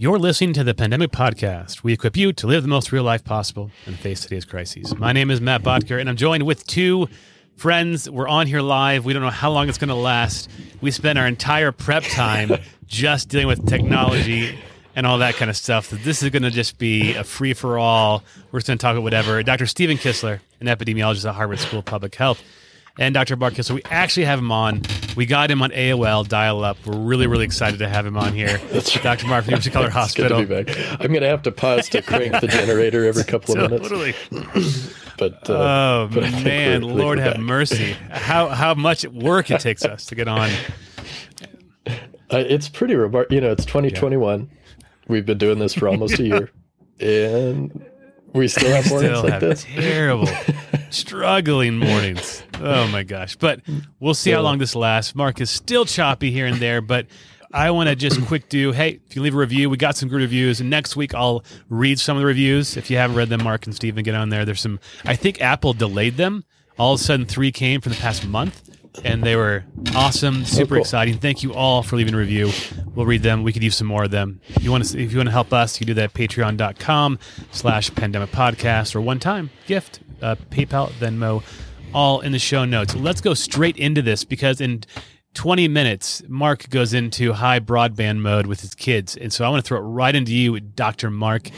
You're listening to the Pandemic Podcast. We equip you to live the most real life possible and face today's crises. My name is Matt Bodker, and I'm joined with two friends. We're on here live. We don't know how long it's going to last. We spent our entire prep time just dealing with technology and all that kind of stuff. This is going to just be a free for all. We're just going to talk about whatever. Dr. Stephen Kissler, an epidemiologist at Harvard School of Public Health and Dr. Mark So we actually have him on. We got him on AOL dial up. We're really, really excited to have him on here. That's Dr. Mark from University Color Hospital. Good to be back. I'm going to have to pause to crank the generator every couple of totally. minutes. but uh, oh but man, Lord have back. mercy! How how much work it takes us to get on. Uh, it's pretty remarkable. You know, it's 2021. Yeah. We've been doing this for almost a year, and we still have mornings still like this. Terrible, struggling mornings. Oh my gosh! But we'll see how long this lasts. Mark is still choppy here and there, but I want to just quick do. Hey, if you leave a review, we got some good reviews, and next week I'll read some of the reviews. If you haven't read them, Mark and Stephen get on there. There's some. I think Apple delayed them. All of a sudden, three came from the past month and they were awesome, super oh, cool. exciting. Thank you all for leaving a review. We'll read them. We could use some more of them. If you want to, if you want to help us, you can do that at patreon.com slash pandemic podcast or one time gift, uh, PayPal, Venmo, all in the show notes. Let's go straight into this because in 20 minutes, Mark goes into high broadband mode with his kids. And so I want to throw it right into you, Dr. Mark.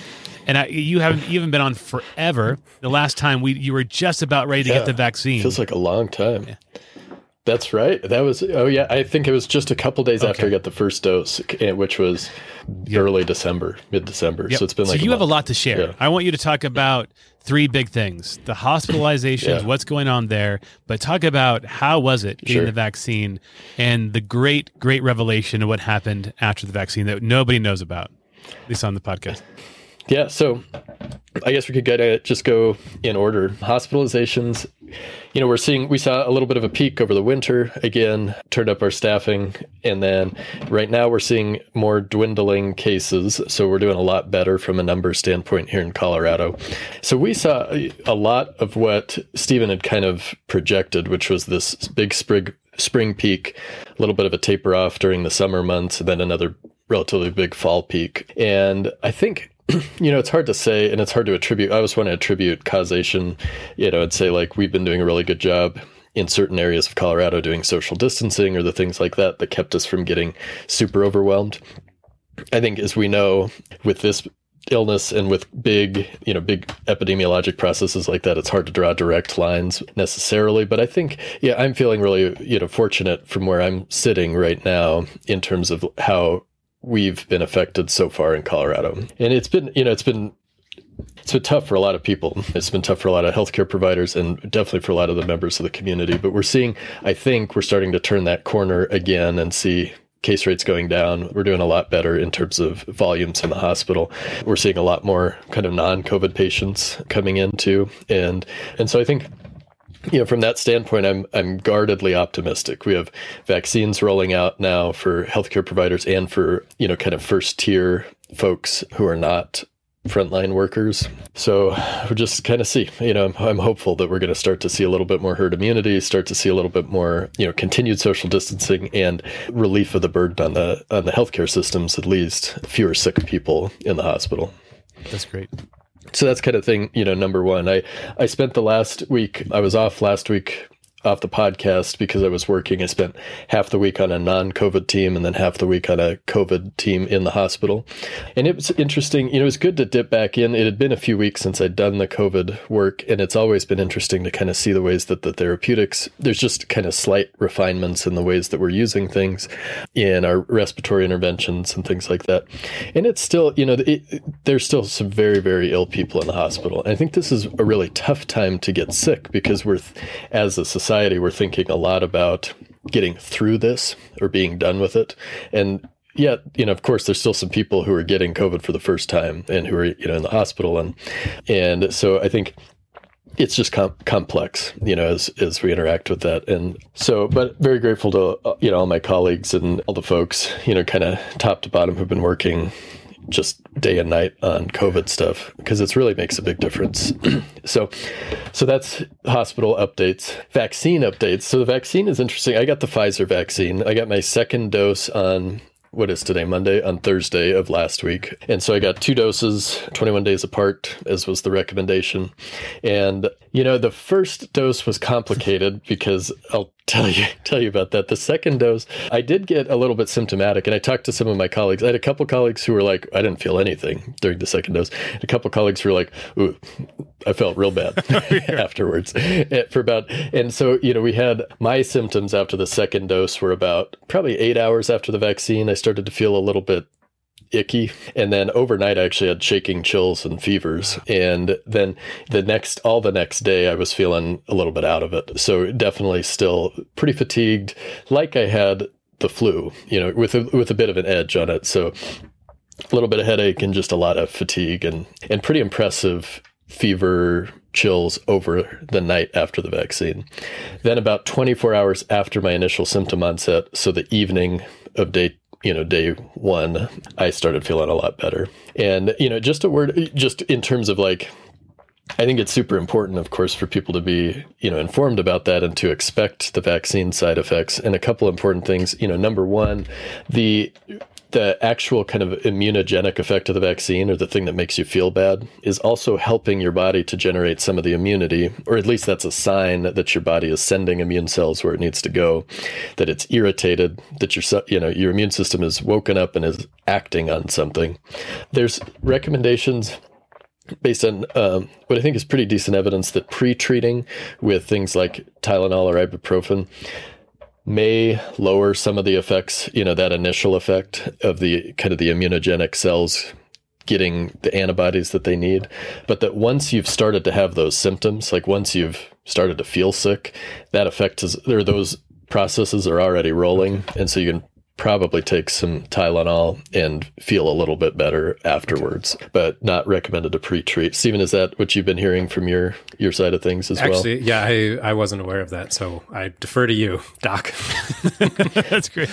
And I, you haven't you haven't been on forever. The last time we you were just about ready to yeah, get the vaccine. Feels like a long time. Yeah. That's right. That was oh yeah. I think it was just a couple days okay. after I got the first dose, eh, which was yep. early December, mid December. Yep. So it's been like so you have a lot to share. Yeah. I want you to talk about three big things: the hospitalizations, yeah. what's going on there, but talk about how was it getting sure. the vaccine, and the great, great revelation of what happened after the vaccine that nobody knows about, at least on the podcast. Yeah. So I guess we could get it, just go in order. Hospitalizations, you know, we're seeing, we saw a little bit of a peak over the winter. Again, turned up our staffing. And then right now we're seeing more dwindling cases. So we're doing a lot better from a number standpoint here in Colorado. So we saw a lot of what Stephen had kind of projected, which was this big sprig, spring peak, a little bit of a taper off during the summer months, and then another relatively big fall peak. And I think you know, it's hard to say and it's hard to attribute. I always want to attribute causation, you know, and say like we've been doing a really good job in certain areas of Colorado doing social distancing or the things like that that kept us from getting super overwhelmed. I think as we know with this illness and with big, you know, big epidemiologic processes like that, it's hard to draw direct lines necessarily. But I think, yeah, I'm feeling really, you know, fortunate from where I'm sitting right now in terms of how we've been affected so far in Colorado. And it's been, you know, it's been it's been tough for a lot of people. It's been tough for a lot of healthcare providers and definitely for a lot of the members of the community. But we're seeing, I think we're starting to turn that corner again and see case rates going down. We're doing a lot better in terms of volumes in the hospital. We're seeing a lot more kind of non-COVID patients coming in too. And and so I think you know, from that standpoint, I'm I'm guardedly optimistic. We have vaccines rolling out now for healthcare providers and for you know kind of first tier folks who are not frontline workers. So we'll just kind of see. You know, I'm hopeful that we're going to start to see a little bit more herd immunity, start to see a little bit more you know continued social distancing and relief of the burden on the on the healthcare systems. At least fewer sick people in the hospital. That's great so that's kind of thing you know number one. I i spent the last week i was off last week off the podcast because I was working. I spent half the week on a non COVID team and then half the week on a COVID team in the hospital. And it was interesting. You know, it was good to dip back in. It had been a few weeks since I'd done the COVID work, and it's always been interesting to kind of see the ways that the therapeutics, there's just kind of slight refinements in the ways that we're using things in our respiratory interventions and things like that. And it's still, you know, it, there's still some very, very ill people in the hospital. And I think this is a really tough time to get sick because we're, as a society, society, we're thinking a lot about getting through this or being done with it. And yet, you know, of course, there's still some people who are getting COVID for the first time and who are, you know, in the hospital. And, and so I think it's just com- complex, you know, as, as we interact with that. And so, but very grateful to, uh, you know, all my colleagues and all the folks, you know, kind of top to bottom who've been working just day and night on COVID stuff because it really makes a big difference. so, so that's hospital updates, vaccine updates. So the vaccine is interesting. I got the Pfizer vaccine. I got my second dose on what is today, Monday, on Thursday of last week. And so I got two doses, 21 days apart, as was the recommendation. And, you know, the first dose was complicated because I'll tell you tell you about that. The second dose, I did get a little bit symptomatic, and I talked to some of my colleagues. I had a couple colleagues who were like, I didn't feel anything during the second dose. A couple colleagues who were like, Ooh, I felt real bad afterwards eh, for about. And so you know, we had my symptoms after the second dose were about probably eight hours after the vaccine. I started to feel a little bit icky. And then overnight, I actually had shaking chills and fevers. And then the next, all the next day, I was feeling a little bit out of it. So definitely still pretty fatigued, like I had the flu, you know, with a, with a bit of an edge on it. So a little bit of headache and just a lot of fatigue and, and pretty impressive fever chills over the night after the vaccine. Then about 24 hours after my initial symptom onset, so the evening of day you know, day one, I started feeling a lot better. And, you know, just a word, just in terms of like, I think it's super important, of course, for people to be, you know, informed about that and to expect the vaccine side effects. And a couple important things, you know, number one, the the actual kind of immunogenic effect of the vaccine or the thing that makes you feel bad is also helping your body to generate some of the immunity or at least that's a sign that your body is sending immune cells where it needs to go that it's irritated that your you know your immune system is woken up and is acting on something. There's recommendations based on um, what I think is pretty decent evidence that pre-treating with things like Tylenol or ibuprofen may lower some of the effects, you know, that initial effect of the kind of the immunogenic cells getting the antibodies that they need. But that once you've started to have those symptoms, like once you've started to feel sick, that effect is there, those processes are already rolling. And so you can probably take some Tylenol and feel a little bit better afterwards, but not recommended to pre-treat. Stephen, is that what you've been hearing from your your side of things as Actually, well? yeah, I, I wasn't aware of that, so I defer to you, Doc. That's great.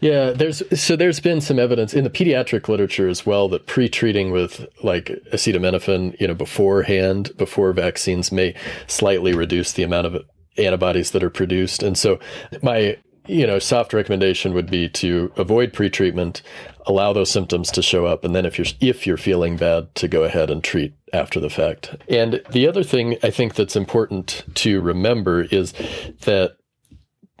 yeah, there's so there's been some evidence in the pediatric literature as well that pre-treating with like acetaminophen, you know, beforehand before vaccines may slightly reduce the amount of antibodies that are produced. And so my you know, soft recommendation would be to avoid pretreatment, allow those symptoms to show up, and then if you're if you're feeling bad, to go ahead and treat after the fact. And the other thing I think that's important to remember is that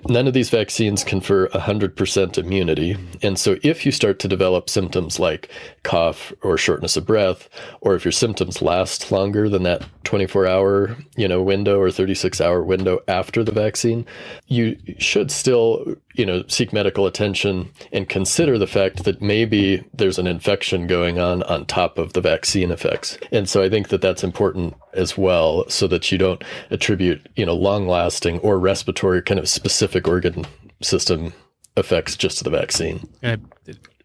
None of these vaccines confer 100% immunity. And so if you start to develop symptoms like cough or shortness of breath, or if your symptoms last longer than that 24 hour, you know, window or 36 hour window after the vaccine, you should still, you know, seek medical attention and consider the fact that maybe there's an infection going on on top of the vaccine effects. And so I think that that's important as well so that you don't attribute, you know, long lasting or respiratory kind of specific organ system effects just to the vaccine.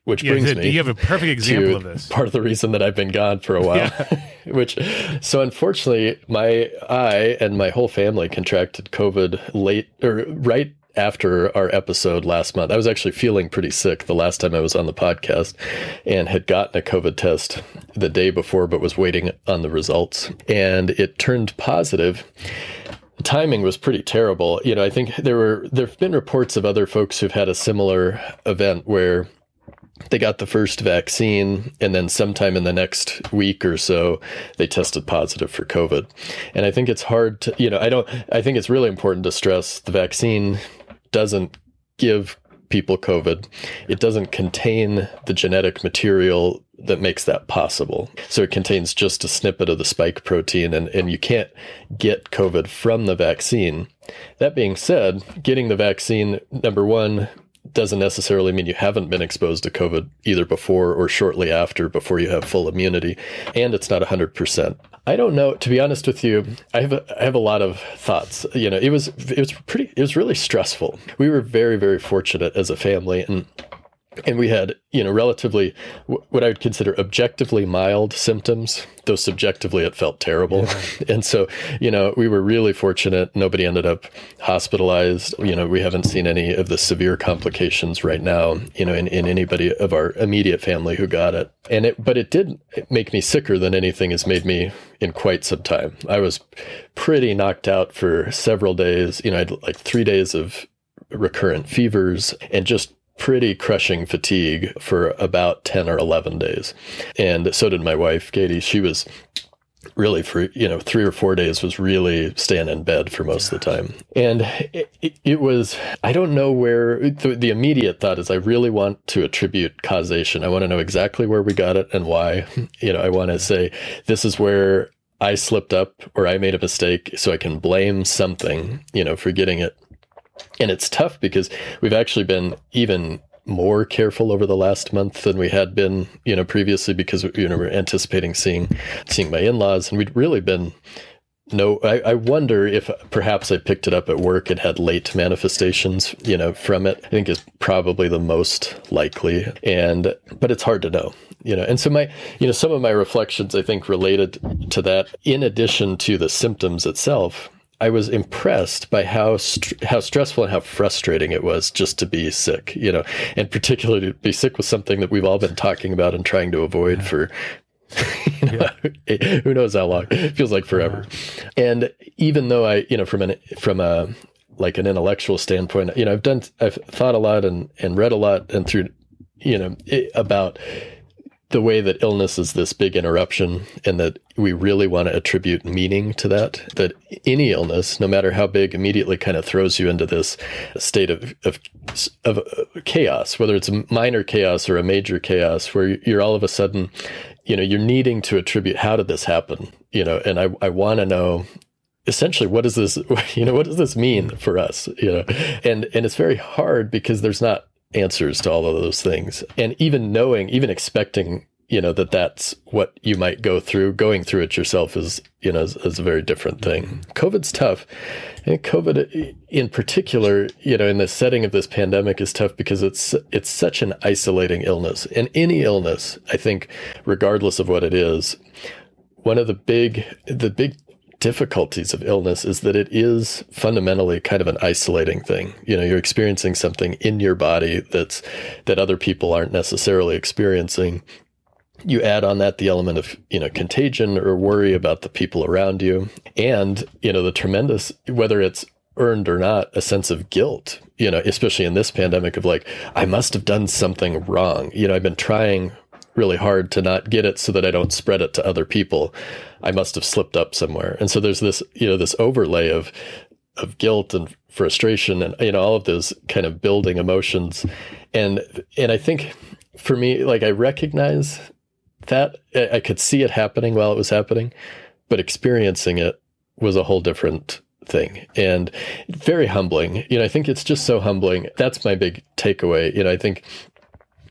Which yeah, brings me you have a perfect example of this part of the reason that i've been gone for a while yeah. which so unfortunately my i and my whole family contracted covid late or right after our episode last month. I was actually feeling pretty sick the last time I was on the podcast and had gotten a COVID test the day before, but was waiting on the results. And it turned positive. The timing was pretty terrible. You know, I think there were there have been reports of other folks who've had a similar event where they got the first vaccine and then sometime in the next week or so they tested positive for covid and i think it's hard to you know i don't i think it's really important to stress the vaccine doesn't give people COVID. It doesn't contain the genetic material that makes that possible. So it contains just a snippet of the spike protein, and, and you can't get COVID from the vaccine. That being said, getting the vaccine, number one, doesn't necessarily mean you haven't been exposed to COVID either before or shortly after, before you have full immunity, and it's not 100%. I don't know. To be honest with you, I have a, I have a lot of thoughts. You know, it was it was pretty it was really stressful. We were very very fortunate as a family, and and we had you know relatively what i would consider objectively mild symptoms though subjectively it felt terrible. Yeah. and so you know we were really fortunate. Nobody ended up hospitalized. You know we haven't seen any of the severe complications right now you know in, in anybody of our immediate family who got it. And it but it did make me sicker than anything has made me in quite some time. I was pretty knocked out for several days. You know i had like three days of recurrent fevers and just pretty crushing fatigue for about 10 or 11 days. And so did my wife, Katie. She was really for you know three or four days was really staying in bed for most of the time and it, it, it was i don't know where the, the, immediate thought is i really want to attribute causation i want to know exactly where we got it and why you know i want to say this is where i slipped up or i made a mistake so i can blame something you know for getting it and it's tough because we've actually been even more careful over the last month than we had been, you know, previously because you know we're anticipating seeing seeing my in-laws, and we'd really been no. I, I wonder if perhaps I picked it up at work and had late manifestations, you know, from it. I think is probably the most likely, and but it's hard to know, you know. And so my, you know, some of my reflections I think related to that, in addition to the symptoms itself I was impressed by how st- how stressful and how frustrating it was just to be sick, you know, and particularly to be sick with something that we've all been talking about and trying to avoid for you know, yeah. who knows how long it feels like forever yeah. and even though i you know from an from a like an intellectual standpoint you know i've done i've thought a lot and and read a lot and through you know it, about the way that illness is this big interruption and that we really want to attribute meaning to that that any illness no matter how big immediately kind of throws you into this state of of, of chaos whether it's a minor chaos or a major chaos where you're all of a sudden you know you're needing to attribute how did this happen? You know and i, I want to know essentially what does this you know what does this mean for us? You know and and it's very hard because there's not answers to all of those things. And even knowing, even expecting, you know, that that's what you might go through, going through it yourself is, you know, is, is a very different thing. Mm-hmm. COVID's tough. And COVID uh, in particular, you know, in the setting of this pandemic is tough because it's, it's such an isolating illness. And any illness, I think, regardless of what it is, one of the big, the big difficulties of illness is that it is fundamentally kind of an isolating thing. You know, you're experiencing something in your body that's that other people aren't necessarily experiencing. You add on that the element of, you know, contagion or worry about the people around you and, you know, the tremendous whether it's earned or not a sense of guilt, you know, especially in this pandemic of like I must have done something wrong. You know, I've been trying really hard to not get it so that I don't spread it to other people. I must have slipped up somewhere. And so there's this, you know, this overlay of of guilt and frustration and you know all of those kind of building emotions. And and I think for me like I recognize that I could see it happening while it was happening, but experiencing it was a whole different thing and very humbling. You know, I think it's just so humbling. That's my big takeaway. You know, I think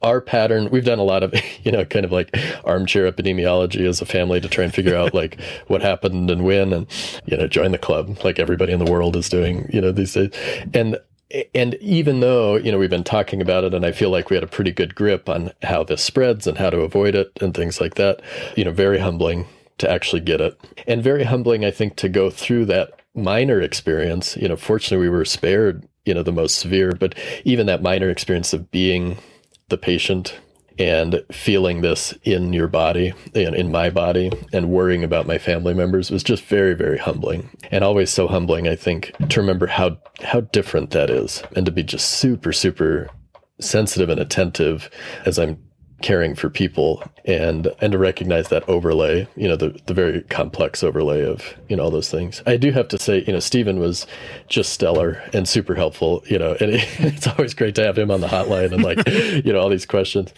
our pattern we've done a lot of you know kind of like armchair epidemiology as a family to try and figure out like what happened and when and you know join the club like everybody in the world is doing you know these days. And and even though you know we've been talking about it and i feel like we had a pretty good grip on how this spreads and how to avoid it and things like that you know very humbling to actually get it. And very humbling i think to go through that minor experience. You know fortunately we were spared you know the most severe but even that minor experience of being the patient and feeling this in your body and in my body and worrying about my family members was just very very humbling. And always so humbling i think to remember how how different that is and to be just super super sensitive and attentive as i'm caring for people and and to recognize that overlay you know the the very complex overlay of you know all those things. I do have to say you know stephen was just stellar and super helpful you know and it, it's always great to have him on the hotline and like you know all these questions.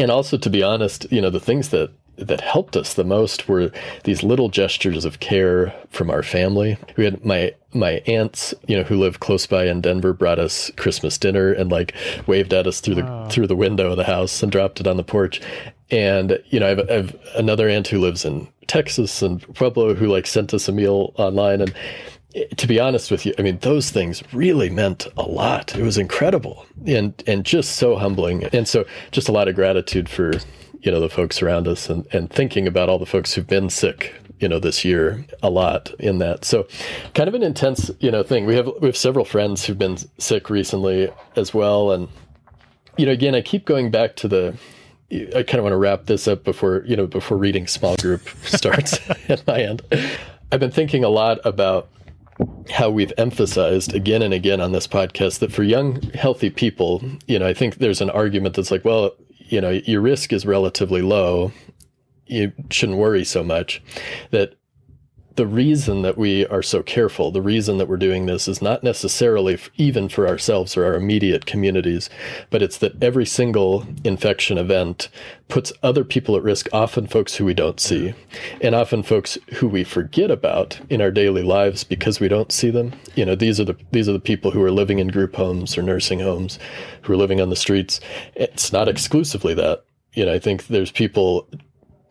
And also to be honest you know the things that that helped us the most were these little gestures of care from our family. We had my my aunts, you know, who live close by in Denver, brought us Christmas dinner and like waved at us through the through the window of the house and dropped it on the porch. And you know, I have, I have another aunt who lives in Texas and Pueblo who like sent us a meal online and to be honest with you, I mean, those things really meant a lot. It was incredible and and just so humbling. And so just a lot of gratitude for you know the folks around us and, and thinking about all the folks who've been sick you know this year a lot in that. So kind of an intense you know thing. We have we have several friends who've been sick recently as well. And you know again i keep going back to the i kind of want to wrap this up before you know before reading small group starts at my end. I've been thinking a lot about how we've emphasized again and again on this podcast that for young, healthy people, you know, I think there's an argument that's like, well, you know, your risk is relatively low. You shouldn't worry so much. That the reason that we are so careful, the reason that we're doing this is not necessarily even for ourselves or our immediate communities, but it's that every single infection event puts other people at risk, often folks who we don't see, and often folks who we forget about in our daily lives because we don't see them. You know, these are the these are the people who are living in group homes or nursing homes, who are living on the streets. It's not exclusively that. You know, I think there's people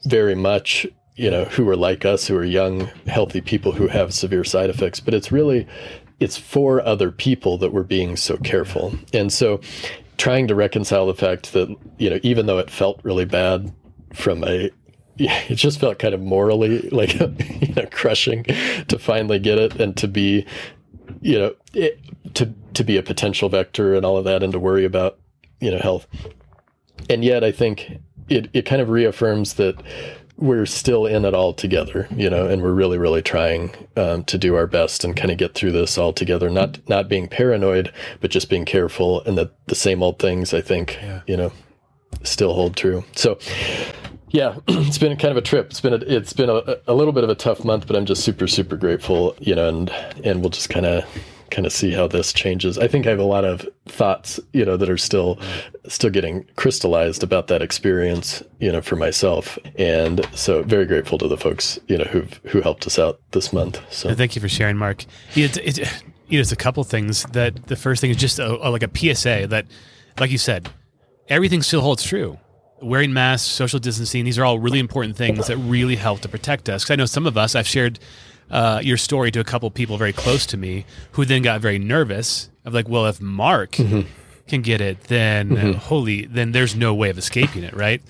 very much you know, who are like us, who are young, healthy people who have severe side effects. But it's really, it's for other people that we're being so careful. And so trying to reconcile the fact that, you know, even though it felt really bad from a, it just felt kind of morally like, you know, crushing to finally get it and to be, you know, it, to, to be a potential vector and all of that and to worry about, you know, health. And yet I think it, it kind of reaffirms that we're still in it all together, you know, and we're really, really trying um, to do our best and kind of get through this all together. Not not being paranoid, but just being careful, and that the same old things I think, yeah. you know, still hold true. So, yeah, it's been kind of a trip. It's been a, it's been a, a little bit of a tough month, but I'm just super, super grateful, you know, and and we'll just kind of kind of see how this changes. I think I have a lot of thoughts, you know, that are still still getting crystallized about that experience, you know, for myself. And so very grateful to the folks, you know, who who helped us out this month. So thank you for sharing, Mark. It's, you know, it's a couple things that the first thing is just a, a, like a PSA that, like you said, everything still holds true wearing masks, social distancing, these are all really important things that really help to protect us. Because I know some of us, I've shared uh, your story to a couple people very close to me who then got very nervous of like, well, if Mark mm-hmm. can get it, then mm-hmm. uh, holy, then there's no way of escaping it, right?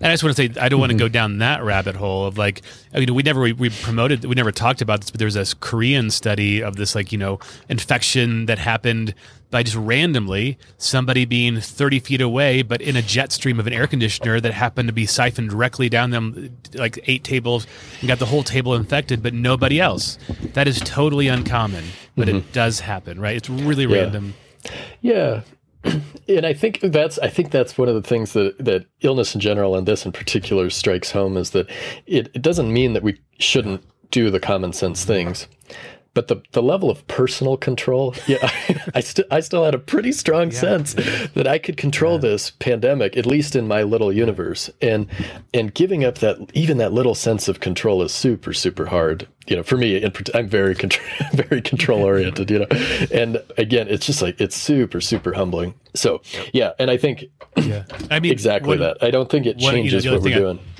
And I just want to say, I don't want to mm-hmm. go down that rabbit hole of like, I mean, we never we, we, promoted, we never talked about this, but there was this Korean study of this like you know infection that happened by just randomly somebody being 30 feet away, but in a jet stream of an air conditioner that happened to be siphoned directly down them, like eight tables, and got the whole table infected, but nobody else. That is totally uncommon, but mm-hmm. it does happen, right? It's really yeah. random. Yeah, and I think that's I think that's one of the things that that illness in general and this in particular strikes home is that it, it doesn't mean that we shouldn't do the common sense things but the, the level of personal control, yeah, I, st- I still had a pretty strong yeah. sense that I could control yeah. this pandemic, at least in my little universe. And and giving up that even that little sense of control is super super hard. You know, for me, I'm very very control oriented. You know, and again, it's just like it's super super humbling. So yeah, and I think yeah, I mean exactly what, that. I don't think it changes what, you know, what we're doing. I,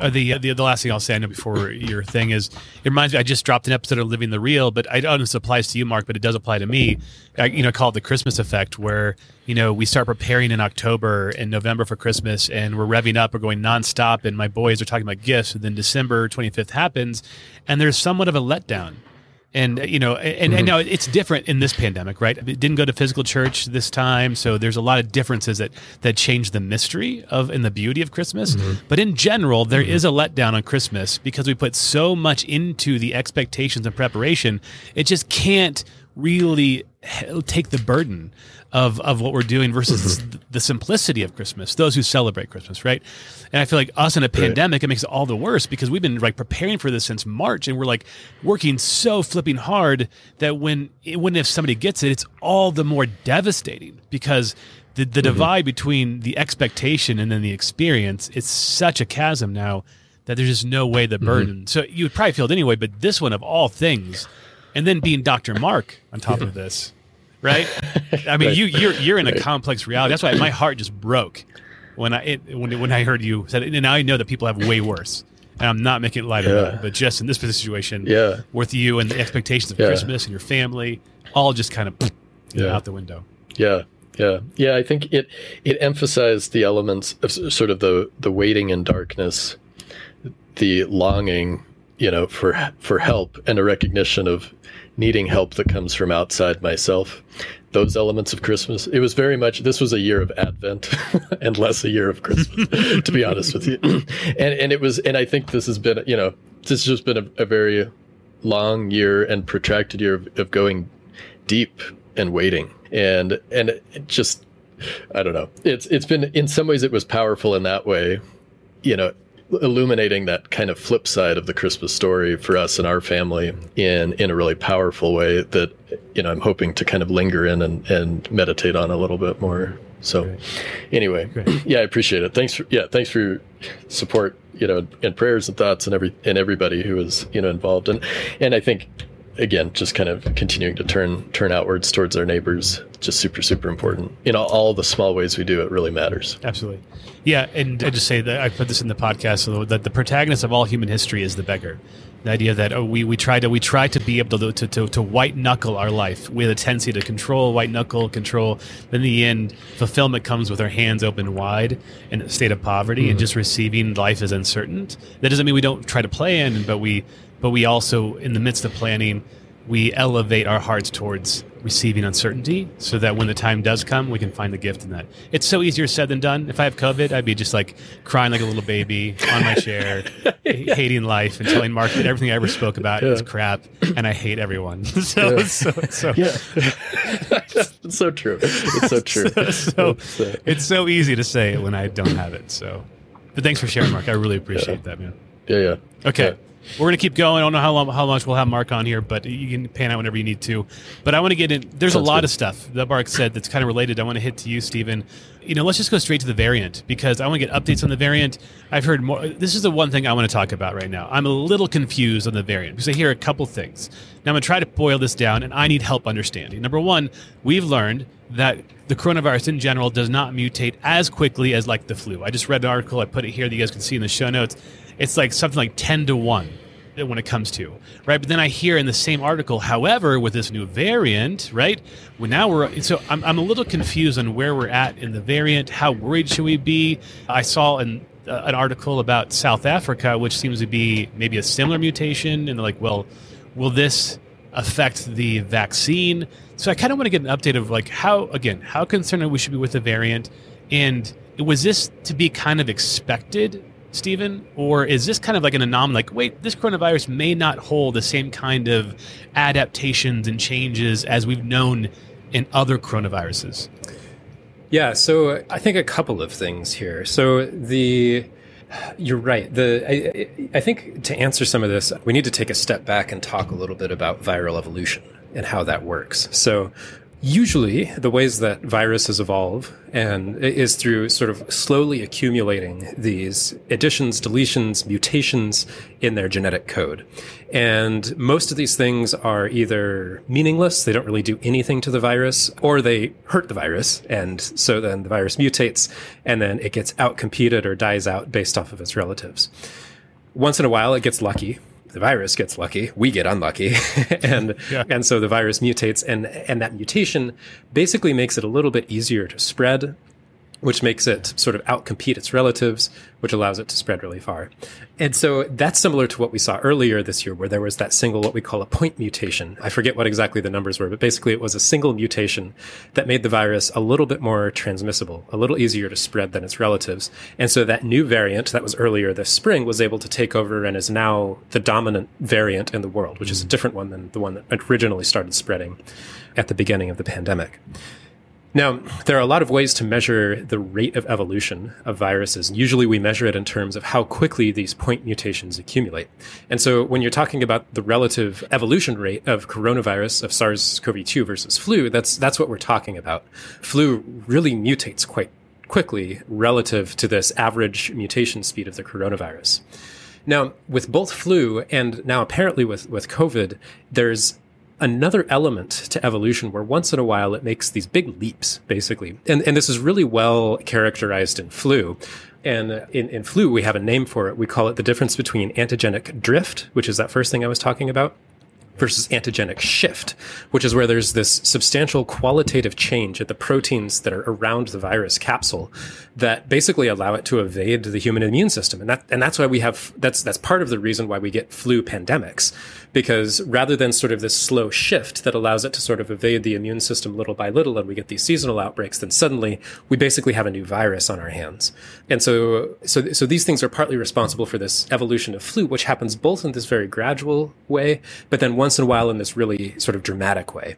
uh, the, the the last thing I'll say I know before your thing is it reminds me I just dropped an episode of Living the Real, but I don't know if it applies to you, Mark, but it does apply to me. I, you know, call it the Christmas effect, where you know we start preparing in October and November for Christmas, and we're revving up, we're going nonstop, and my boys are talking about gifts, and then December 25th happens, and there's somewhat of a letdown and you know and, mm-hmm. and now it's different in this pandemic right it didn't go to physical church this time so there's a lot of differences that that change the mystery of and the beauty of christmas mm-hmm. but in general there mm-hmm. is a letdown on christmas because we put so much into the expectations and preparation it just can't really take the burden of of what we're doing versus mm-hmm. the simplicity of Christmas. Those who celebrate Christmas, right? And I feel like us in a pandemic, right. it makes it all the worse because we've been like preparing for this since March, and we're like working so flipping hard that when when if somebody gets it, it's all the more devastating because the the mm-hmm. divide between the expectation and then the experience it's such a chasm now that there's just no way the mm-hmm. burden. Mm-hmm. So you would probably feel it anyway, but this one of all things, and then being Dr. Mark on top of this right? I mean, right. you you're you're in a complex reality. That's why my heart just broke when I it, when when I heard you said it. And now I know that people have way worse. And I'm not making light yeah. of it, but just in this situation, yeah. with you and the expectations of yeah. Christmas and your family, all just kind of yeah. Know, out the window. Yeah, yeah, yeah. I think it it emphasized the elements of sort of the the waiting in darkness, the longing, you know, for for help and a recognition of needing help that comes from outside myself. Those elements of Christmas. It was very much, this was a year of Advent and less a year of Christmas, to be honest with you. and, and it was, and I think this has been, you know, this has just been a, a very long year and protracted year of, of going deep and waiting. And and it just I don't know. It's it's been in some ways it was powerful in that way, you know, illuminating that kind of flip side of the Christmas story for us and our family in in a really powerful way that you know I'm hoping to kind of linger in and, and meditate on a little bit more. So Great. anyway, Great. yeah, I appreciate it. Thanks for yeah, thanks for your support, you know, and prayers and thoughts and every and everybody who was, you know, involved. And and I think again, just kind of continuing to turn turn outwards towards our neighbors, just super super important. In all, all the small ways we do it really matters. Absolutely, yeah. And I just say that I put this in the podcast so that the protagonist of all human history is the beggar. The idea that oh, we we try to we try to be able to to, to, to white knuckle our life. We have a tendency to control, white knuckle, control. Then in the end, fulfillment comes with our hands open wide in a state of poverty mm-hmm. and just receiving life as uncertain. That doesn't mean we don't try to plan, but we but we also, in the midst of planning, we elevate our hearts towards receiving uncertainty so that when the time does come, we can find the gift in that. It's so easier said than done. If I have COVID, I'd be just like crying like a little baby on my chair, yeah. hating life and telling Mark that everything I ever spoke about yeah. is crap and I hate everyone. so, yeah. so, so, yeah. it's so true. It's so true. so, so it's, uh, it's, so easy to say it when I don't have it. So, but thanks for sharing, Mark. I really appreciate that, man. Yeah, yeah. Okay. We're going to keep going. I don't know how long, how much we'll have Mark on here, but you can pan out whenever you need to. But I want to get in. There's Sounds a lot good. of stuff that Mark said that's kind of related. I want to hit to you, Stephen. You know, let's just go straight to the variant because I want to get updates on the variant. I've heard more. This is the one thing I want to talk about right now. I'm a little confused on the variant because I hear a couple things. Now I'm going to try to boil this down, and I need help understanding. Number one, we've learned that the coronavirus in general does not mutate as quickly as like the flu. I just read an article. I put it here that you guys can see in the show notes. It's like something like 10 to 1 when it comes to right? But then i hear in the same article however with this new variant right? Well, now we're so I'm, I'm a little confused on where we're at in the variant. How worried should we be? I saw an, uh, an article about south africa which seems to be maybe a similar mutation. And like well will this affect the vaccine? So i kind of want to get an update of like how again how concerned we should be with the variant. And was this to be kind of expected Stephen? Or is this kind of like an anomaly? Like, wait, this coronavirus may not hold the same kind of adaptations and changes as we've known in other coronaviruses? Yeah, so I think a couple of things here. So the you're right. The I, I think to answer some of this, we need to take a step back and talk a little bit about viral evolution and how that works. So Usually, the ways that viruses evolve and is through sort of slowly accumulating these additions, deletions, mutations in their genetic code. And most of these things are either meaningless, they don't really do anything to the virus, or they hurt the virus. And so then the virus mutates and then it gets outcompeted or dies out based off of its relatives. Once in a while, it gets lucky the virus gets lucky, we get unlucky, and yeah. and so the virus mutates, and and that mutation basically makes it a little bit easier to spread which makes it sort of outcompete its relatives, which allows it to spread really far. And so that's similar to what we saw earlier this year, where there was that single, what we call a point mutation. I forget what exactly the numbers were, but basically it was a single mutation that made the virus a little bit more transmissible, a little easier to spread than its relatives. And so that new variant that was earlier this spring was able to take over and is now the dominant variant in the world, which is a hmm. different one than the one that originally started spreading at the beginning of the pandemic. Now, there are a lot of ways to measure the rate of evolution of viruses. Usually we measure it in terms of how quickly these point mutations accumulate. And so when you're talking about the relative evolution rate of coronavirus, of SARS-CoV-2 versus flu, that's, that's what we're talking about. Flu really mutates quite quickly relative to this average mutation speed of the coronavirus. Now, with both flu and now apparently with, with COVID, there's another element to evolution where once in a while it makes these big leaps, basically. And, and this is really well characterized in flu. And in, in flu, we have a name for it. We call it the difference between antigenic drift, which is that first thing I was talking about, versus antigenic shift, which is where there's this substantial qualitative change at the proteins that are around the virus capsule that basically allow it to evade the human immune system. And that and that's why we have that's that's part of the reason why we get flu pandemics because rather than sort of this slow shift that allows it to sort of evade the immune system little by little and we get these seasonal outbreaks then suddenly we basically have a new virus on our hands. And so so so these things are partly responsible for this evolution of flu which happens both in this very gradual way but then once in a while in this really sort of dramatic way.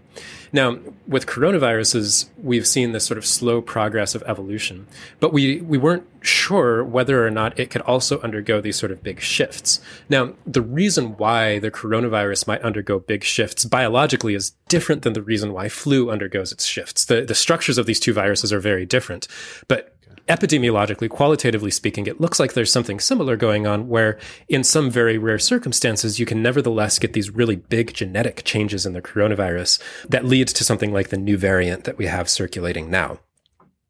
Now, with coronaviruses, we've seen this sort of slow progress of evolution, but we, we weren't sure whether or not it could also undergo these sort of big shifts. Now, the reason why the coronavirus might undergo big shifts biologically is different than the reason why flu undergoes its shifts. The, the structures of these two viruses are very different, but epidemiologically, qualitatively speaking, it looks like there's something similar going on where, in some very rare circumstances, you can nevertheless get these really big genetic changes in the coronavirus that lead to something like the new variant that we have circulating now.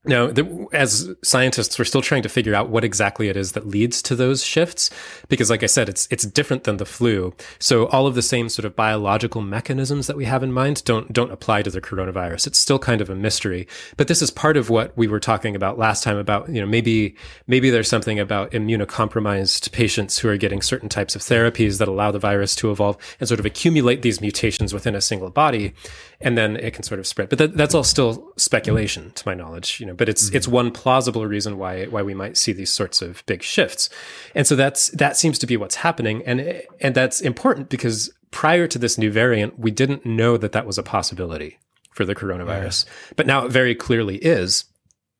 Now, the, as scientists, we're still trying to figure out what exactly it is that leads to those shifts, because, like I said, it's it's different than the flu. So all of the same sort of biological mechanisms that we have in mind don't don't apply to the coronavirus. It's still kind of a mystery. But this is part of what we were talking about last time about you know maybe maybe there's something about immunocompromised patients who are getting certain types of therapies that allow the virus to evolve and sort of accumulate these mutations within a single body, and then it can sort of spread. But that, that's all still speculation, to my knowledge. You know know, but it's mm-hmm. it's one plausible reason why why we might see these sorts of big shifts. And so that's that seems to be what's happening and and that's important because prior to this new variant, we didn't know that that was a possibility for the coronavirus. Yeah. But now it very clearly is.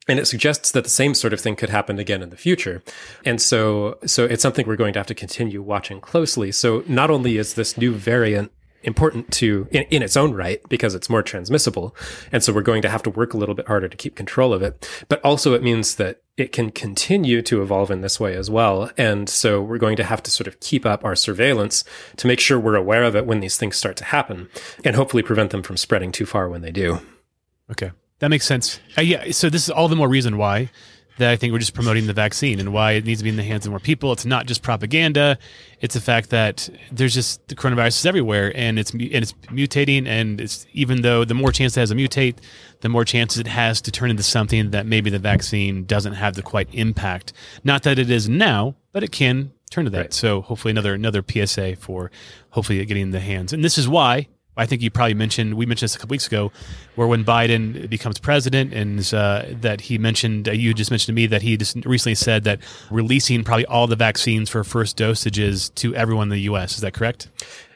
And it suggests that the same sort of thing could happen again in the future. And so, so it's something we're going to have to continue watching closely. So not only is this new variant important to in, in, its own right because it's more transmissible. And so we're going to have to work a little bit harder to keep control of it. But also it means that it can continue to evolve in this way as well. And so we're going to have to sort of keep up our surveillance to make sure we're aware of it when these things start to happen and hopefully prevent them from spreading too far when they do. Okay. That makes sense. Uh, yeah so this is all the more reason why that I think we're just promoting the vaccine and why it needs to be in the hands of more people. It's not just propaganda; it's the fact that there's just the coronavirus is everywhere, and it's and it's mutating. And it's even though the more chance it has to mutate, the more chances it has to turn into something that maybe the vaccine doesn't have the quite impact. Not that it is now, but it can turn to that. Right. So hopefully another another PSA for hopefully getting in the hands. And this is why I think you probably mentioned we mentioned this a couple weeks ago, where when Biden becomes president, and uh, that he mentioned uh, you just mentioned to me that he just recently said that releasing probably all the vaccines for first dosages to everyone in the U.S. Is that correct?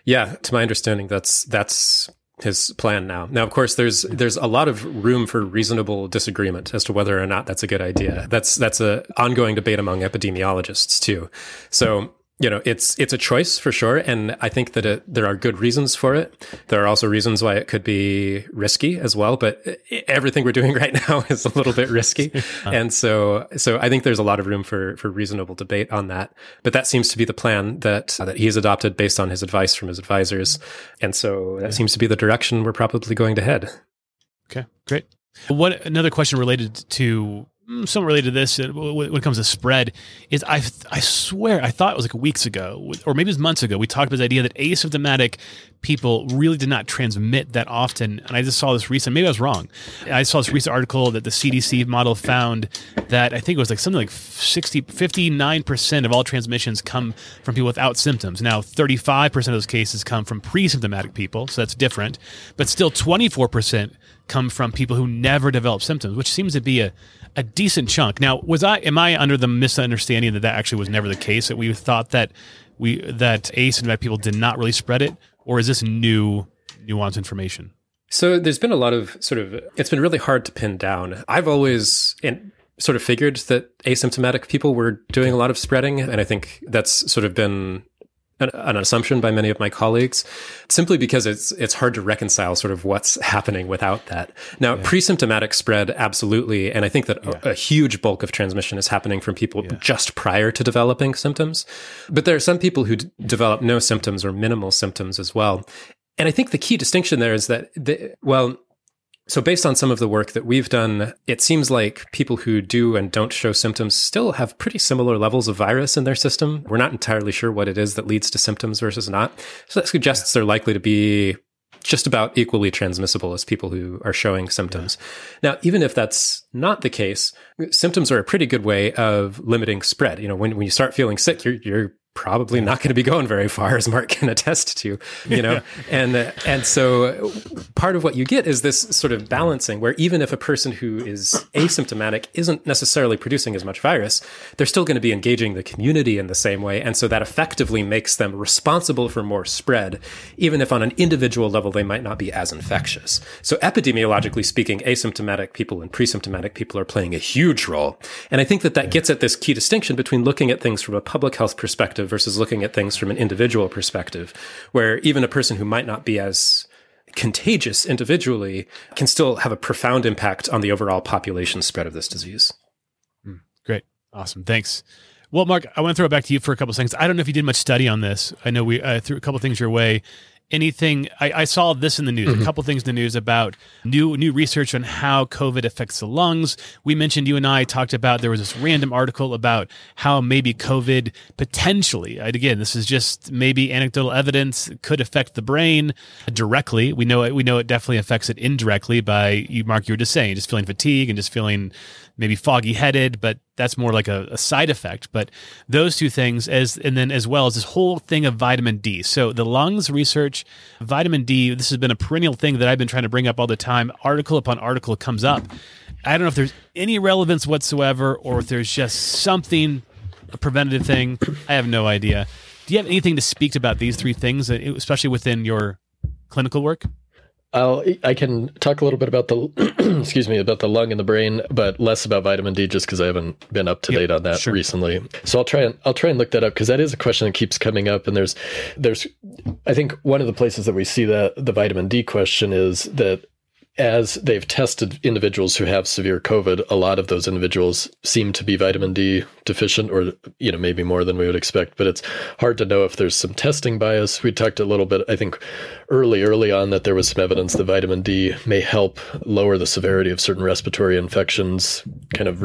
Yeah, to my understanding, that's that's his plan now. Now, of course, there's there's a lot of room for reasonable disagreement as to whether or not that's a good idea. That's that's a ongoing debate among epidemiologists too. So you know, it's it's a choice for sure, and I think that it, there are good reasons for it. There are also reasons why it could be risky as well. But everything we're doing right now is a little bit risky, and so so I think there's a lot of room for for reasonable debate on that. But that seems to be the plan that uh, that he's adopted based on his advice from his advisors, and so that yeah. seems to be the direction we're probably going to head. Okay, great. What another question related to somewhat related to this uh, when it comes to spread is I I swear I thought it was like weeks ago or maybe it was months ago we talked about the idea that asymptomatic people really did not transmit that often and I just saw this recent maybe I was wrong I saw this recent article that the CDC model found that I think it was like something like 60 59% of all transmissions come from people without symptoms. Now 35% of those cases come from pre-symptomatic people so that's different but still 24% come from people who never develop symptoms which seems to be a a decent chunk. Now, was I am I under the misunderstanding that that actually was never the case? That we thought that we that asymptomatic people did not really spread it, or is this new nuanced information? So there's been a lot of sort of it's been really hard to pin down. I've always and sort of figured that asymptomatic people were doing a lot of spreading, and I think that's sort of been an, an, assumption by many of my colleagues, simply because it's it's hard to reconcile sort of what's happening without that. Now, yeah. pre-symptomatic spread, absolutely, and I think that yeah. a, a, huge bulk of transmission is happening from people yeah. just prior to developing symptoms. But there are some people who d- develop no symptoms or minimal symptoms as well. And I think the key distinction there is that, the, well, So, based on some of the work that we've done, it seems like people who do and don't show symptoms still have pretty similar levels of virus in their system. We're not entirely sure what it is that leads to symptoms versus not. So, that suggests they're likely to be just about equally transmissible as people who are showing symptoms. Yeah. Now, even if that's not the case, symptoms are a pretty good way of limiting spread. You know, when, when you start feeling sick, you're, you're probably not going to be going very far, as Mark can attest to. You know, and uh, and so part of what you get is this sort of balancing, where even if a person who is asymptomatic isn't necessarily producing as much virus, they're still going to be engaging the community in the same way, and so that effectively makes them responsible for more spread, even if on an individual level they might not be as infectious. So epidemiologically speaking, asymptomatic people and pre-symptomatic people are playing a huge role, and I think that that gets at this key distinction between looking at things from a public health perspective perspective versus looking at things from an individual perspective, where even a person who might not be as contagious individually can still have a profound impact on the overall population spread of this disease. Mm, great. Awesome. Thanks. Well, Mark, I want to throw it back to you for a couple of seconds. I don't know if you did much study on this. I know we uh, threw a couple of things your way anything I, I, saw this in the news mm-hmm. a couple things in the news about new new research on how covid affects the lungs we mentioned you and i talked about there was this random article about how maybe covid potentially again this is just maybe anecdotal evidence could affect the brain directly we know it we know it definitely affects it indirectly by you mark you were just saying just feeling fatigue and just feeling maybe foggy headed, but that's more like a, a, side effect. But those two things, as and then as well as this whole thing of vitamin D. So the lungs research, vitamin D. This has been a perennial thing that I've been trying to bring up all the time. Article upon article comes up. I don't know if there's any relevance whatsoever, or if there's just something a preventative thing. I have no idea. Do you have anything to speak about these three things, especially within your clinical work? I'll, I can talk a little bit about the excuse me about the lung and the brain, but less about vitamin D just because I haven't been up to yep, date on that sure. recently. So I'll try and I'll try and look that up because that is a question that keeps coming up. And there's there's I think one of the places that we see that the vitamin D question is that as they've tested individuals who have severe COVID, a lot of those individuals seem to be vitamin D deficient, or you know maybe more than we would expect. But it's hard to know if there's some testing bias. We talked a little bit, I think, early early on that there was some evidence that vitamin D may help lower the severity of certain respiratory infections, kind of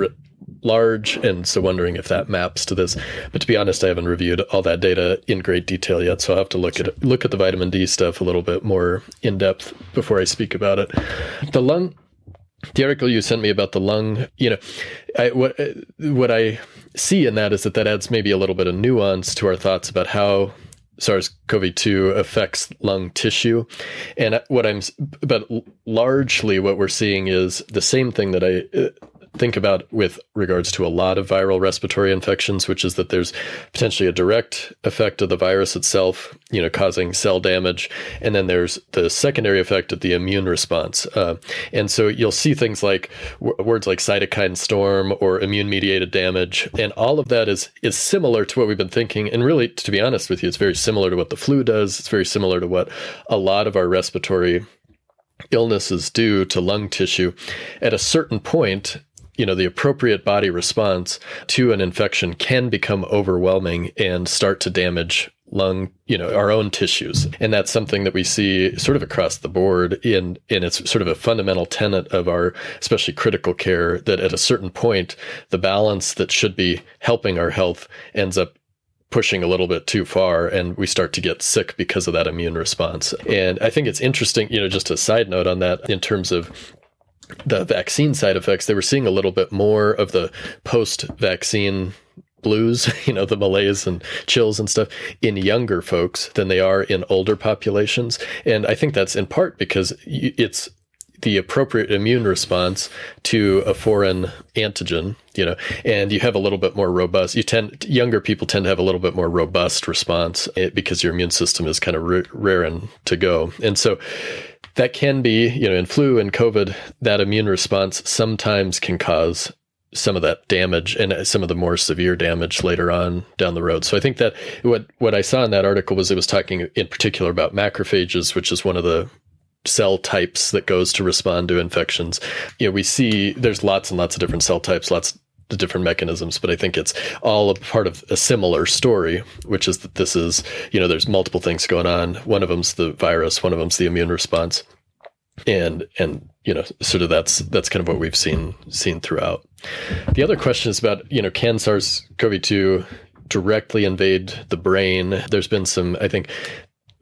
large, and so wondering if that maps to this. But to be honest, I haven't reviewed all that data in great detail yet, so I'll have to look at look at the vitamin D stuff a little bit more in depth before I speak about it. The lung the article you sent me about the lung, you know, I, what what I see in that is that that adds maybe a little bit of nuance to our thoughts about how SARS-CoV-2 affects lung tissue, and what I'm, but largely what we're seeing is the same thing that I uh, think about with regards to a lot of viral respiratory infections, which is that there's potentially a direct effect of the virus itself, you know, causing cell damage, and then there's the secondary effect of the immune response. Uh, and so you'll see things like w- words like cytokine storm or immune mediated damage, and all of that is is similar to what we've been thinking. And really, to be honest with you, it's very similar to what the flu does. It's very similar to what a lot of our respiratory illnesses do to lung tissue. At a certain point, you know the appropriate body response to an infection can become overwhelming and start to damage lung you know our own tissues. And that's something that we see sort of across the board in and it's sort of a fundamental tenet of our especially critical care that at a certain point the balance that should be helping our health ends up pushing a little bit too far and we start to get sick because of that immune response. And i think it's interesting you know just a side note on that in terms of the vaccine side effects, they were seeing a little bit more of the post vaccine blues, you know, the malaise and chills and stuff in younger folks than they are in older populations. And I think that's in part because it's the appropriate immune response to a foreign antigen, you know, and you have a little bit more robust, you tend, younger people tend to have a little bit more robust response eh, because your immune system is kind of raring to go. And so, that can be, you know, in flu and COVID, that immune response sometimes can cause some of that damage and some of the more severe damage later on down the road. So I think that what what I saw in that article was it was talking in particular about macrophages, which is one of the cell types that goes to respond to infections. You know, we see there's lots and lots of different cell types, lots the different mechanisms, but I think it's all a part of a similar story, which is that this is, you know, there's multiple things going on. One of them's the virus, one of them's the immune response. and and you know sort of that's that's kind of what we've seen seen throughout. The other question is about you know can SARS-CoV-2 directly invade the brain? There's been some I think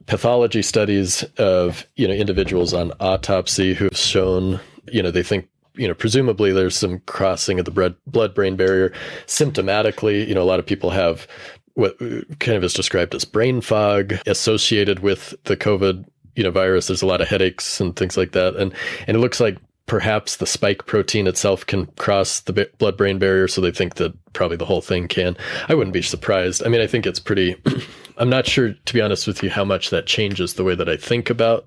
pathology studies of you know individuals on autopsy who've shown you know they think you know presumably there's some crossing of the blood brain barrier symptomatically. You know a lot of people have what kind of is described as brain fog associated with the covid you know virus. There's a lot of headaches and things like that. And and it looks like perhaps the spike protein itself can cross the blood brain barrier so they think that probably the whole thing can. I wouldn't be surprised. I mean i think it's pretty i'm not sure to be honest with you how much that changes the way that i think about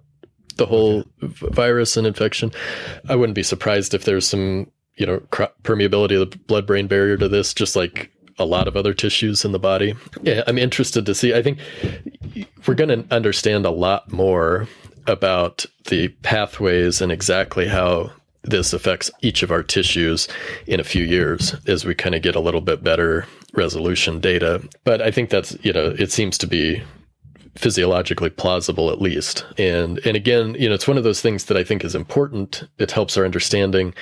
the whole okay. virus and infection i wouldn't be surprised if there's some you know permeability of the blood brain barrier to this just like a lot of other tissues in the body yeah i'm interested to see i think we're going to understand a lot more about the pathways and exactly how this affects each of our tissues in a few years as we kind of get a little bit better resolution data. But I think that's, you know, it seems to be physiologically plausible at least. And and again, you know, it's one of those things that I think is important. It helps our understanding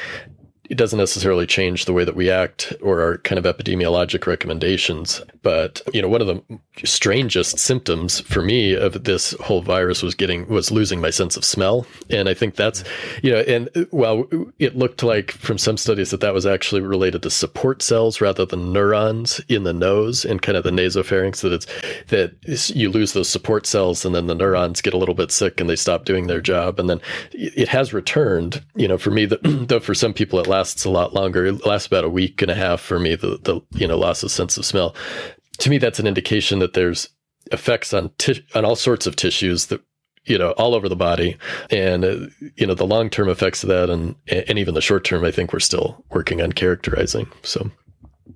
it doesn't necessarily change the way that we act or our kind of epidemiologic recommendations. But, you know, one of the strangest symptoms for me of this whole virus was getting, was losing my sense of smell. And I think that's, you know, and uh, well, it looked like from some studies that that was actually related to support cells rather than neurons in the nose and kind of the nasopharynx that it's, that you lose those support cells and then the neurons get a little bit sick and they stop doing their job. And then it has returned, you know, for me, though for some people it lasts lasts a lot longer. It lasts about a week and a half for me. The the you know loss of sense of smell. To me, that's an indication that there's effects on t- on all sorts of tissues that you know all over the body, and uh, you know the long term effects of that, and and even the short term. I think we're still working on characterizing. So.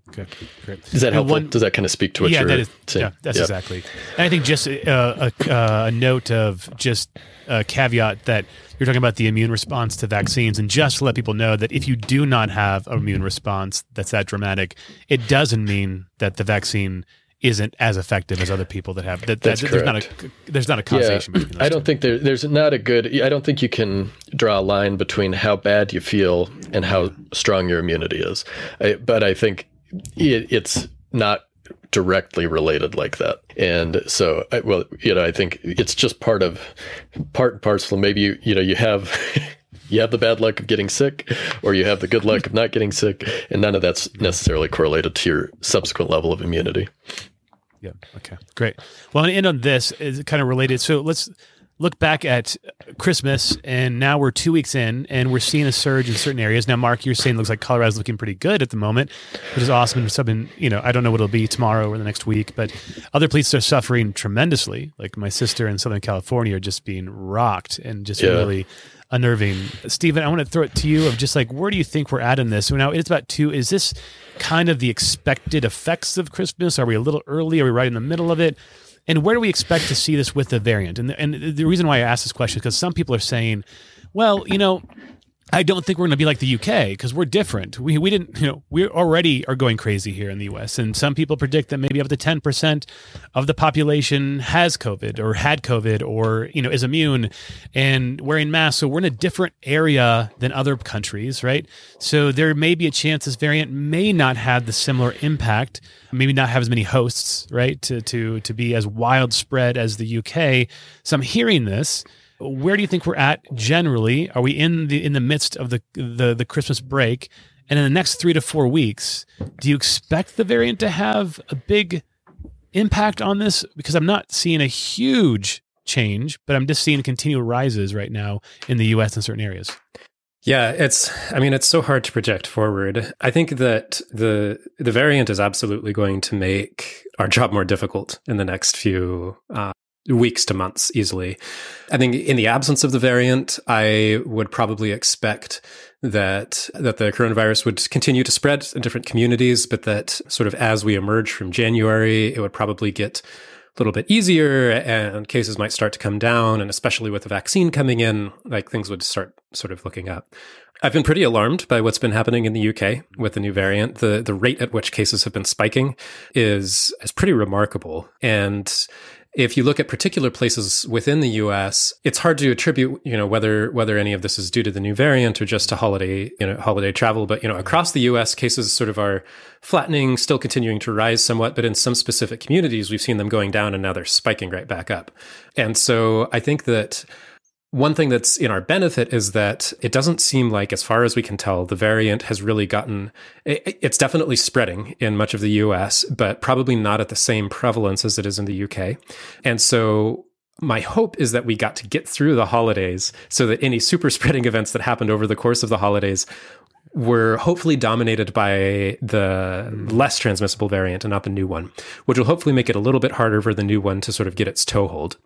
Okay, great. Does that help? Does that kind of speak to what yeah, you're that is, saying? Yeah, that's yeah. exactly. And I think just uh, a, uh, a note of just a caveat that you're talking about the immune response to vaccines, and just to let people know that if you do not have an immune response that's that dramatic, it doesn't mean that the vaccine isn't as effective as other people that have that, that there's not a there's not a causation yeah, between I don't two. think there, there's not a good I don't think you can draw a line between how bad you feel and how strong your immunity is. I, but I think it, it's not directly related like that. And so, I, well, you know, I think it's just part of part and parcel. Maybe you, you know, you have. you have the bad luck of getting sick or you have the good luck of not getting sick and none of that's necessarily correlated to your subsequent level of immunity yeah okay great well end on this is kind of related so let's look back at Christmas, and now we're two weeks in, and we're seeing a surge in certain areas. Now, Mark, you're saying it looks like Colorado's looking pretty good at the moment, which is awesome. And something, you know, I don't know what it'll be tomorrow or the next week, but other places are suffering tremendously. Like my sister in Southern California are just being rocked and just yeah. really unnerving. Stephen, I want to throw it to you of just like, where do you think we're at in this? Now, it's about two. Is this kind of the expected effects of Christmas? Are we a little early? Are we right in the middle of it? And where do we expect to see this with the variant? And the, and the reason why I ask this question is because some people are saying, well, you know, I don't think we're going to be like the UK because we're different. We, we didn't, you know, we already are going crazy here in the US. And some people predict that maybe up to 10% of the population has COVID or had COVID or, you know, is immune and wearing masks. So we're in a different area than other countries, right? So there may be a chance this variant may not have the similar impact, maybe not have as many hosts, right? To, to, to be as widespread as the UK. So I'm hearing this where do you think we're at generally? Are we in the in the midst of the the, the Christmas break? And in the next three to four weeks, do you expect the variant to have a big impact on this? Because I'm not seeing a huge change, but I'm just seeing continual rises right now in the US in certain areas. Yeah, it's I mean it's so hard to project forward. I think that the the variant is absolutely going to make our job more difficult in the next few uh, weeks to months easily. I think in the absence of the variant, I would probably expect that that the coronavirus would continue to spread in different communities, but that sort of as we emerge from January, it would probably get a little bit easier and cases might start to come down and especially with the vaccine coming in, like things would start sort of looking up. I've been pretty alarmed by what's been happening in the UK with the new variant. The the rate at which cases have been spiking is is pretty remarkable. And if you look at particular places within the US, it's hard to attribute, you know, whether whether any of this is due to the new variant or just to holiday, you know, holiday travel. But you know, across the US, cases sort of are flattening, still continuing to rise somewhat, but in some specific communities, we've seen them going down and now they're spiking right back up. And so I think that one thing that's in our benefit is that it doesn't seem like, as far as we can tell, the variant has really gotten, it's definitely spreading in much of the US, but probably not at the same prevalence as it is in the UK. And so my hope is that we got to get through the holidays so that any super spreading events that happened over the course of the holidays were hopefully dominated by the less transmissible variant and not the new one, which will hopefully make it a little bit harder for the new one to sort of get its toehold.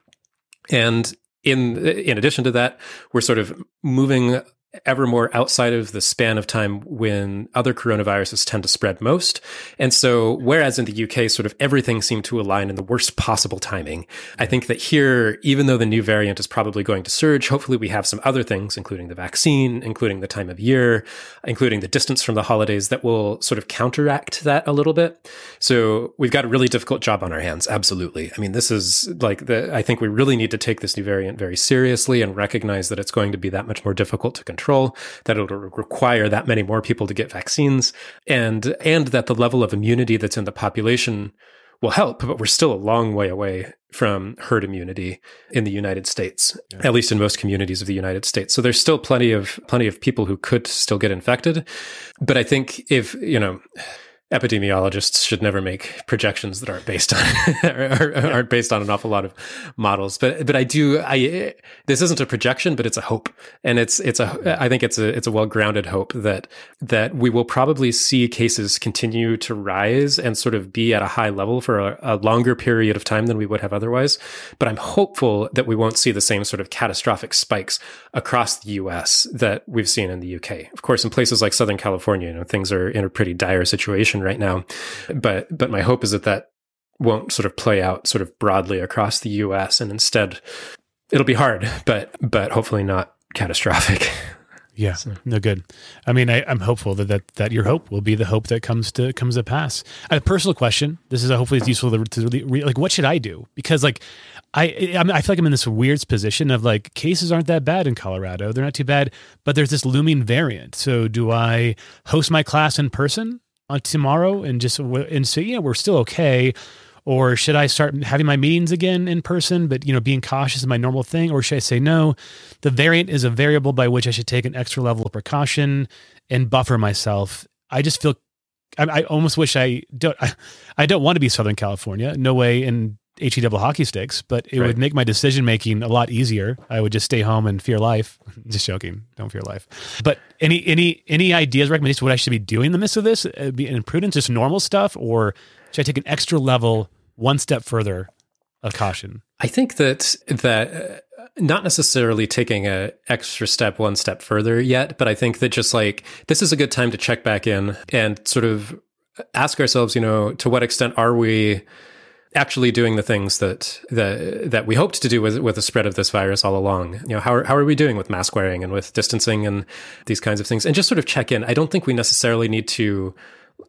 And in in addition to that, we're sort of moving ever more outside of the span of time when other coronaviruses tend to spread most. And so, whereas in the UK, sort of everything seemed to align in the worst possible timing, I think that here, even though the new variant is probably going to surge, hopefully we have some other things, including the vaccine, including the time of year, including the distance from the holidays that will sort of counteract that a little bit. So we've got a really difficult job on our hands. Absolutely. I mean, this is like the, I think we really need to take this new variant very seriously and recognize that it's going to be that much more difficult to control control, that it'll require that many more people to get vaccines, and and that the level of immunity that's in the population will help, but we're still a long way away from herd immunity in the United States, yeah. at least in most communities of the United States. So there's still plenty of plenty of people who could still get infected. But I think if, you know, epidemiologists should never make projections that aren't based on aren't based on an awful lot of models. But but I do I this isn't a projection but it's a hope. And it's it's a I think it's a it's a well-grounded hope that that we will probably see cases continue to rise and sort of be at a high level for a, a longer period of time than we would have otherwise. But I'm hopeful that we won't see the same sort of catastrophic spikes across the US that we've seen in the UK of course in places like southern California you know things are in a pretty dire situation right now. But but my hope is that that won't sort of play out sort of broadly across the US and instead it'll be hard, but but hopefully not catastrophic. Yeah, so. no good. I mean, I, am hopeful that, that that your hope will be the hope that comes to comes to pass. A personal question. This is a, hopefully it's useful to, to really, like what should I do? Because like I I, I feel like I'm in this weird position of like cases aren't that bad in Colorado. They're not too bad, but there's this looming variant. So do I host my class in person? On tomorrow and just and say, yeah, we're still okay? Or should I start having my meetings again in person, but you know, being cautious is my normal thing? Or should I say no? The variant is a variable by which I should take an extra level of precaution and buffer myself. I just feel I, I almost wish I don't. I, I, don't want to be Southern California. No way in he double hockey sticks, but it right. would make my decision making a lot easier. I would just stay home and fear life. just joking, don't fear life. But any any any ideas, recommendations, what I should be doing in the midst of this? Uh, be in prudence, just normal stuff, or should I take an extra level, one step further of caution? I think that that. Uh, not necessarily taking a extra step one step further yet but i think that just like this is a good time to check back in and sort of ask ourselves you know to what extent are we actually doing the things that that that we hoped to do with with the spread of this virus all along. You know, how are, how are we doing with mask wearing and with distancing and these kinds of things? And just sort of check in. I don't think we necessarily need to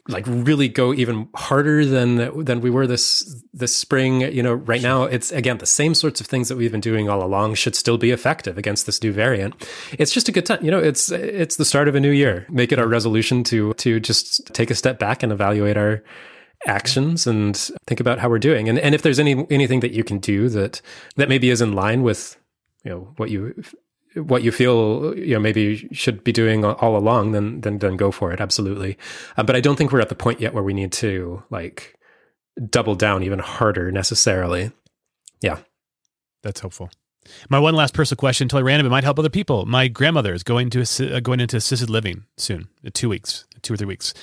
like really go even harder than than we were this this spring you know right now it's again the same sorts of things that we've been doing all along should still be effective against this new variant it's just a good time you know it's it's the start of a new year make it our resolution to to just take a step back and evaluate our actions and think about how we're doing. And and if there's any anything that you can do that that maybe is in line with you know what you what you feel you know maybe should be doing all along, then then then go for it. Absolutely. Uh, but I don't think we're at the point yet where we need to like double down even harder necessarily. Yeah, that's helpful. My one last personal question, totally random. It might help other people. My grandmother is going to uh, going into assisted living soon, two weeks, two or three weeks.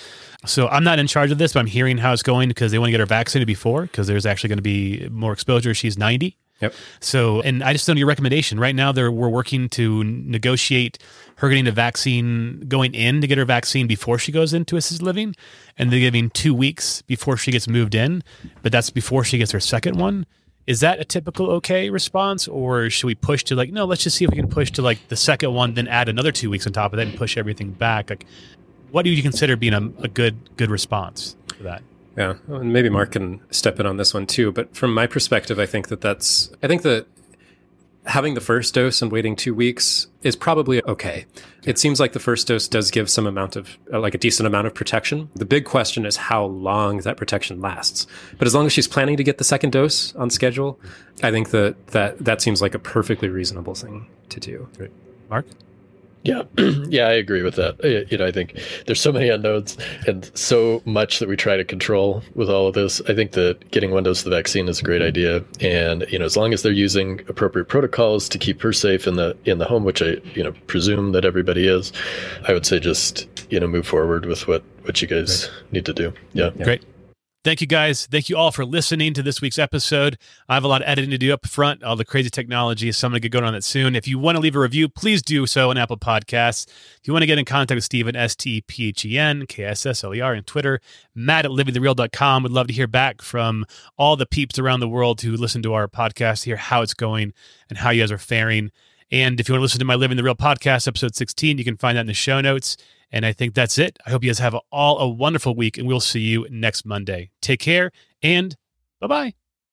So I'm not in charge of this, but I'm hearing how it's going because they want to get her vaccinated before because there's actually going to be more exposure. She's 90. Yep. So, and I just don't need your recommendation. Right now, we're working to negotiate her getting a vaccine, going in to get her vaccine before she goes into assisted living, and they're giving two weeks before she gets moved in. But that's before she gets her second one Is that a typical okay response, or should we push to like no? Let's just see if we can push to like the second one, then add another two weeks on top of that and push everything back. Like, what do you consider being a, a good good response for that? Yeah, and maybe Mark can step in on this one too. But from my perspective, I think that that's I think that having the first dose and waiting two weeks is probably okay. It seems like the first dose does give some amount of, uh, like a decent amount of protection. The big question is how long that protection lasts. But as long as she's planning to get the second dose on schedule, I think that that, that seems like a perfectly reasonable thing to do. Great. Mark? Yeah, yeah, I agree with that. You know, I think there's so many unknowns and so much that we try to control with all of this. I think that getting one dose of the vaccine is a great idea, and you know, as long as they're using appropriate protocols to keep her safe in the in the home, which I you know presume that everybody is, I would say just you know move forward with what what you guys great. need to do. Yeah, yeah. great. Thank you guys. Thank you all for listening to this week's episode. I have a lot of editing to do up front, all the crazy technology. So I'm going to get going on that soon. If you want to leave a review, please do so on Apple Podcasts. If you want to get in contact with Stephen, S T P H E N, K S S L E R, on Twitter, Matt at livingthereal.com. Would love to hear back from all the peeps around the world who listen to our podcast, hear how it's going and how you guys are faring. And if you want to listen to my Living the Real podcast, episode 16, you can find that in the show notes. And I think that's it. I hope you guys have all a wonderful week, and we'll see you next Monday. Take care and bye bye.